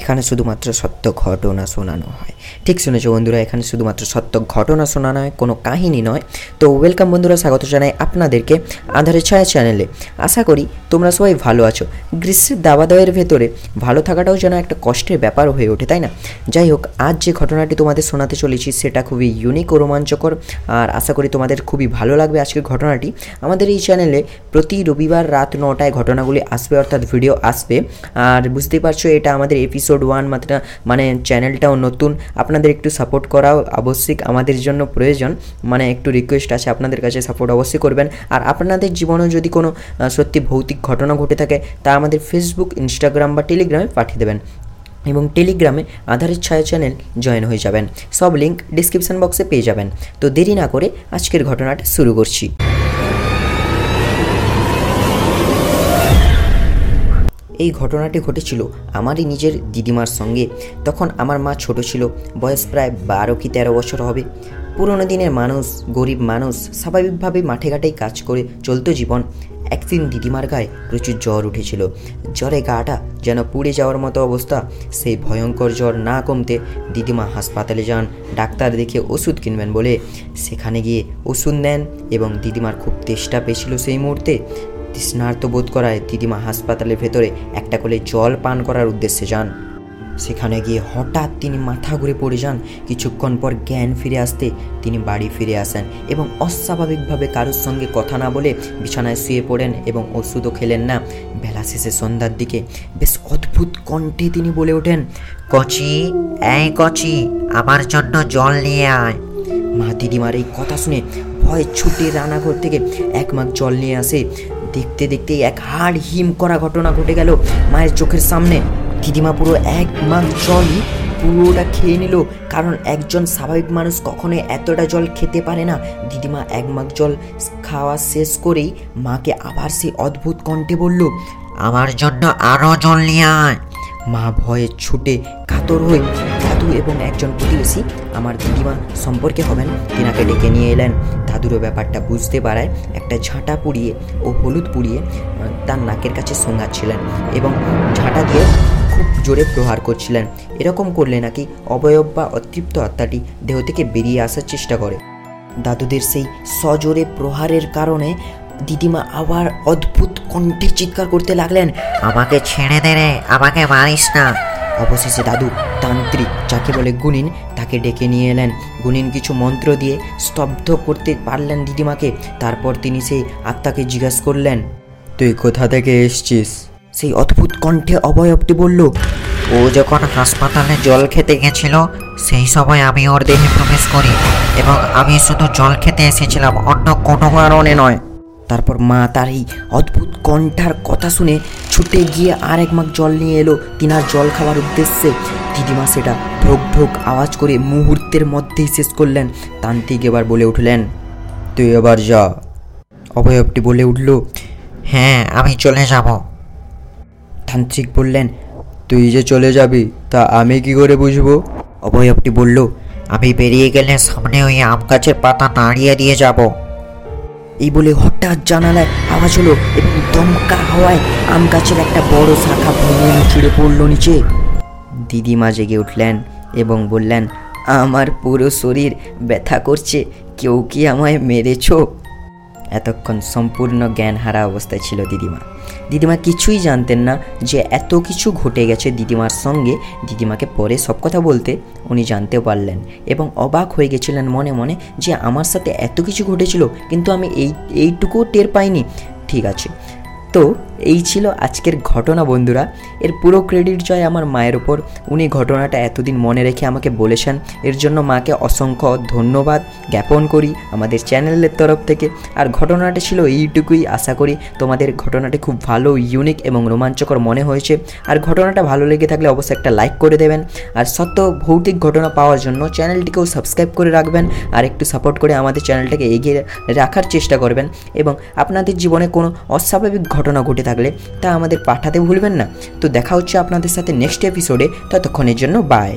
এখানে শুধুমাত্র সত্য ঘটনা শোনানো হয়। ঠিক শুনেছো বন্ধুরা, এখানে শুধুমাত্র সত্য ঘটনা শোনানো হয়, কোনো কাহিনী নয়। তো ওয়েলকাম বন্ধুরা, স্বাগত জানাই আপনাদেরকে আধারে ছায়া চ্যানেলে আশা করি তোমরা সবাই ভালো আছো। গ্রীষ্মের দাবাদয়ের ভেতরে ভালো থাকাটাও যেন একটা কষ্টের ব্যাপার হয়ে ওঠে, তাই না? যাই হোক, আজ যে ঘটনাটি তোমাদের শোনাতে চলেছি, সেটা খুবই ইউনিক ও রোমাঞ্চকর। আর আশা করি তোমাদের খুবই ভালো লাগবে আজকের ঘটনাটি। আমাদের এই চ্যানেলে প্রতি রবিবার রাত নটায় ঘটনাগুলি আসবে, অর্থাৎ ভিডিও আসবে। আর বুঝতেই পারছ, এটা আমাদের এপিসোড ওয়ান মাত্র মানে চ্যানেলটাও নতুন। আপনাদের একটু সাপোর্ট করাও আবশ্যিক, আমাদের জন্য প্রয়োজন। মানে একটু রিকোয়েস্ট আছে, আপনাদের কাছে সাপোর্ট অবশ্যই করবেন। আর আপনাদের জীবনেও যদি কোনো সত্যি ভৌতিক ঘটনা ঘটে থাকে, তা আমাদের ফেসবুক ইনস্টাগ্রাম বা টেলিগ্রামে পাঠিয়ে দেবেন। এবং টেলিগ্রামে আধারের ছায়া চ্যানেল জয়েন হয়ে যাবেন। সব লিঙ্ক ডিসক্রিপশন বক্সে পেয়ে যাবেন। তো দেরি না করে আজকের ঘটনাটা শুরু করছি। এই ঘটনাটি ঘটেছিল আমারই নিজের দিদিমার সঙ্গে। তখন আমার মা ছোট ছিল, বয়স প্রায় বারো কি তেরো বছর হবে। পুরনো দিনের মানুষ, গরিব মানুষ স্বাভাবিকভাবে মাঠে ঘাটেই কাজ করে চলতো জীবন। একদিন দিদিমার গায়ে প্রচুর জ্বর উঠেছিল। জ্বরে গাটা যেন পুড়ে যাওয়ার মতো অবস্থা। সেই ভয়ঙ্কর জ্বর না কমতে দিদিমা হাসপাতালে যান, ডাক্তার দেখে ওষুধ কিনবেন বলে। সেখানে গিয়ে ওষুধ নেন এবং দিদিমার খুব তেষ্টা পেয়েছিল সেই মুহূর্তে। তৃষ্ণার্ত বোধ করায় দিদিমা হাসপাতালের ভেতরে একটা কোলে জল পান করার উদ্দেশ্যে যান। সেখানে গিয়ে হঠাৎ তিনি মাথা ঘুরে পড়ে যান। কিছুক্ষণ পর জ্ঞান ফিরে আসতে তিনি বাড়ি ফিরে আসেন এবং অস্বাভাবিকভাবে কারোর সঙ্গে কথা না বলে বিছানায় শুয়ে পড়েন এবং ওষুধও খেলেন না। বেলা শেষে সন্ধ্যার দিকে বেশ অদ্ভুত কণ্ঠে তিনি বলে ওঠেন, কচি, এই কচি, আমার জন্য জল নিয়ে আয়। মা দিদিমার এই কথা শুনে ভয় ছুটে রান্নাঘর থেকে এক মাগ জল নিয়ে আসে। দেখতে দেখতে এক হাড় হিম করা ঘটনা ঘটে গেল মায়ের চোখের সামনে। দিদিমা পুরো এক মাগ জলই পুরোটা খেয়ে নিল, কারণ একজন স্বাভাবিক মানুষ কখনোই এতটা জল খেতে পারে না। দিদিমা এক মাগ জল খাওয়া শেষ করেই মাকে আবার সেই অদ্ভুত কণ্ঠে বলল, আমার জন্য আরও জল নিয়ে আয়। মা ভয়ে ছুটে কাতর হয়ে দাদু এবং একজন প্রতিবেশী আমার দিদিমা সম্পর্কে হবেন। তিনাকে ডেকে নিয়ে এলেন। দাদুরও ব্যাপারটা বুঝতে পারায় একটা ঝাঁটা পুড়িয়ে ও হলুদ পুড়িয়ে তার নাকের কাছে সঙ্গাচ্ছিলেন এবং ঝাঁটা দিয়ে খুব জোরে প্রহার করছিলেন। এরকম করলে নাকি অবয়ব বা অতৃপ্ত আত্মাটি দেহ থেকে বেরিয়ে আসার চেষ্টা করে। দাদুদের সেই সজোরে প্রহারের কারণে দিদিমা আবার অদ্ভুত কণ্ঠে চিৎকার করতে লাগলেন, আমাকে ছেড়ে দে রে, আমাকে মারিস না। অবশেষে দাদু তান্ত্রিক যাকে বলে গুনিন তাকে ডেকে নিয়ে এলেন। গুনিন কিছু মন্ত্র দিয়ে স্তব্ধ করতে পারলেন দিদিমাকে। তারপর তিনি সেই আত্মাকে জিজ্ঞাসা করলেন, তুই কোথা থেকে এসছিস? সেই অদ্ভুত কণ্ঠে অবয়বটি বলল, ও যখন হাসপাতালে জল খেতে গেছিল, সেই সময় আমি ওর দেহে প্রবেশ করি এবং আমি শুধু জল খেতে এসেছিলাম, অন্য কোনো কারণে নয়। তারপর মা তার এই অদ্ভুত কণ্ঠার কথা শুনে ছুটে গিয়ে আর এক মাগ জল নিয়ে এলো। তিনার জল খাওয়ার উদ্দেশ্যে দিদিমা সেটা ঢোক ঢোক আওয়াজ করে মুহূর্তের মধ্যেই শেষ করলেন। তান্ত্রিক এবার বলে উঠলেন, তুই এবার যা। অবয়বটি বলে উঠল হ্যাঁ আমি চলে যাব। তান্ত্রিক বললেন, তুই যে চলে যাবি, তা আমি কি করে বুঝব? অবয়বটি বলল, আমি বেরিয়ে গেলে সামনে ওই আম গাছের পাতা নাড়িয়ে দিয়ে যাব। এই বলে হঠাৎ জানালায় আওয়াজ হলো এবং দমকা হাওয়ায় আম গাছের একটা বড় শাখা ভেঙে ছুঁড়ে পড়ল নিচে। দিদিমা জেগে উঠলেন এবং বললেন, আমার পুরো শরীর ব্যথা করছে, কেউ কি আমায় মেরেছো? এতক্ষণ সম্পূর্ণ জ্ঞান হারা অবস্থায় ছিল দিদিমা। দিদিমা কিছুই জানতেন না যে এত কিছু ঘটে গেছে দিদিমার সঙ্গে। দিদিমাকে পরে সব কথা বলতে উনি জানতে পারলেন এবং অবাক হয়ে গেছিলেন মনে মনে যে আমার সাথে এত কিছু ঘটেছিল, কিন্তু আমি এই, এইটুকুও টের পাইনি। ঠিক আছে। তো এই ছিল আজকের ঘটনা, বন্ধুরা। এর পুরো ক্রেডিট যায় আমার মায়ের ওপর উনি ঘটনাটা এতদিন মনে রেখে আমাকে বলেছেন। এর জন্য মাকে অসংখ্য ধন্যবাদ জ্ঞাপন করি আমাদের চ্যানেলের তরফ থেকে। আর ঘটনাটা ছিল এইটুকুই। আশা করি তোমাদের ঘটনাটি খুব ভালো ইউনিক এবং রোমাঞ্চকর মনে হয়েছে। আর ঘটনাটা ভালো লেগে থাকলে অবশ্যই একটা লাইক করে দেবেন। আর সত্য ভৌতিক ঘটনা পাওয়ার জন্য চ্যানেলটিকেও সাবস্ক্রাইব করে রাখবেন। আর একটু সাপোর্ট করে আমাদের চ্যানেলটাকে এগিয়ে রাখার চেষ্টা করবেন। এবং আপনাদের জীবনে কোনো অস্বাভাবিক ঘটনা ঘটে থাকলে তা আমাদের পাঠাতে ভুলবেন না। তো দেখা হচ্ছে আপনাদের সাথে নেক্সট এপিসোডে ততক্ষণের জন্য বাই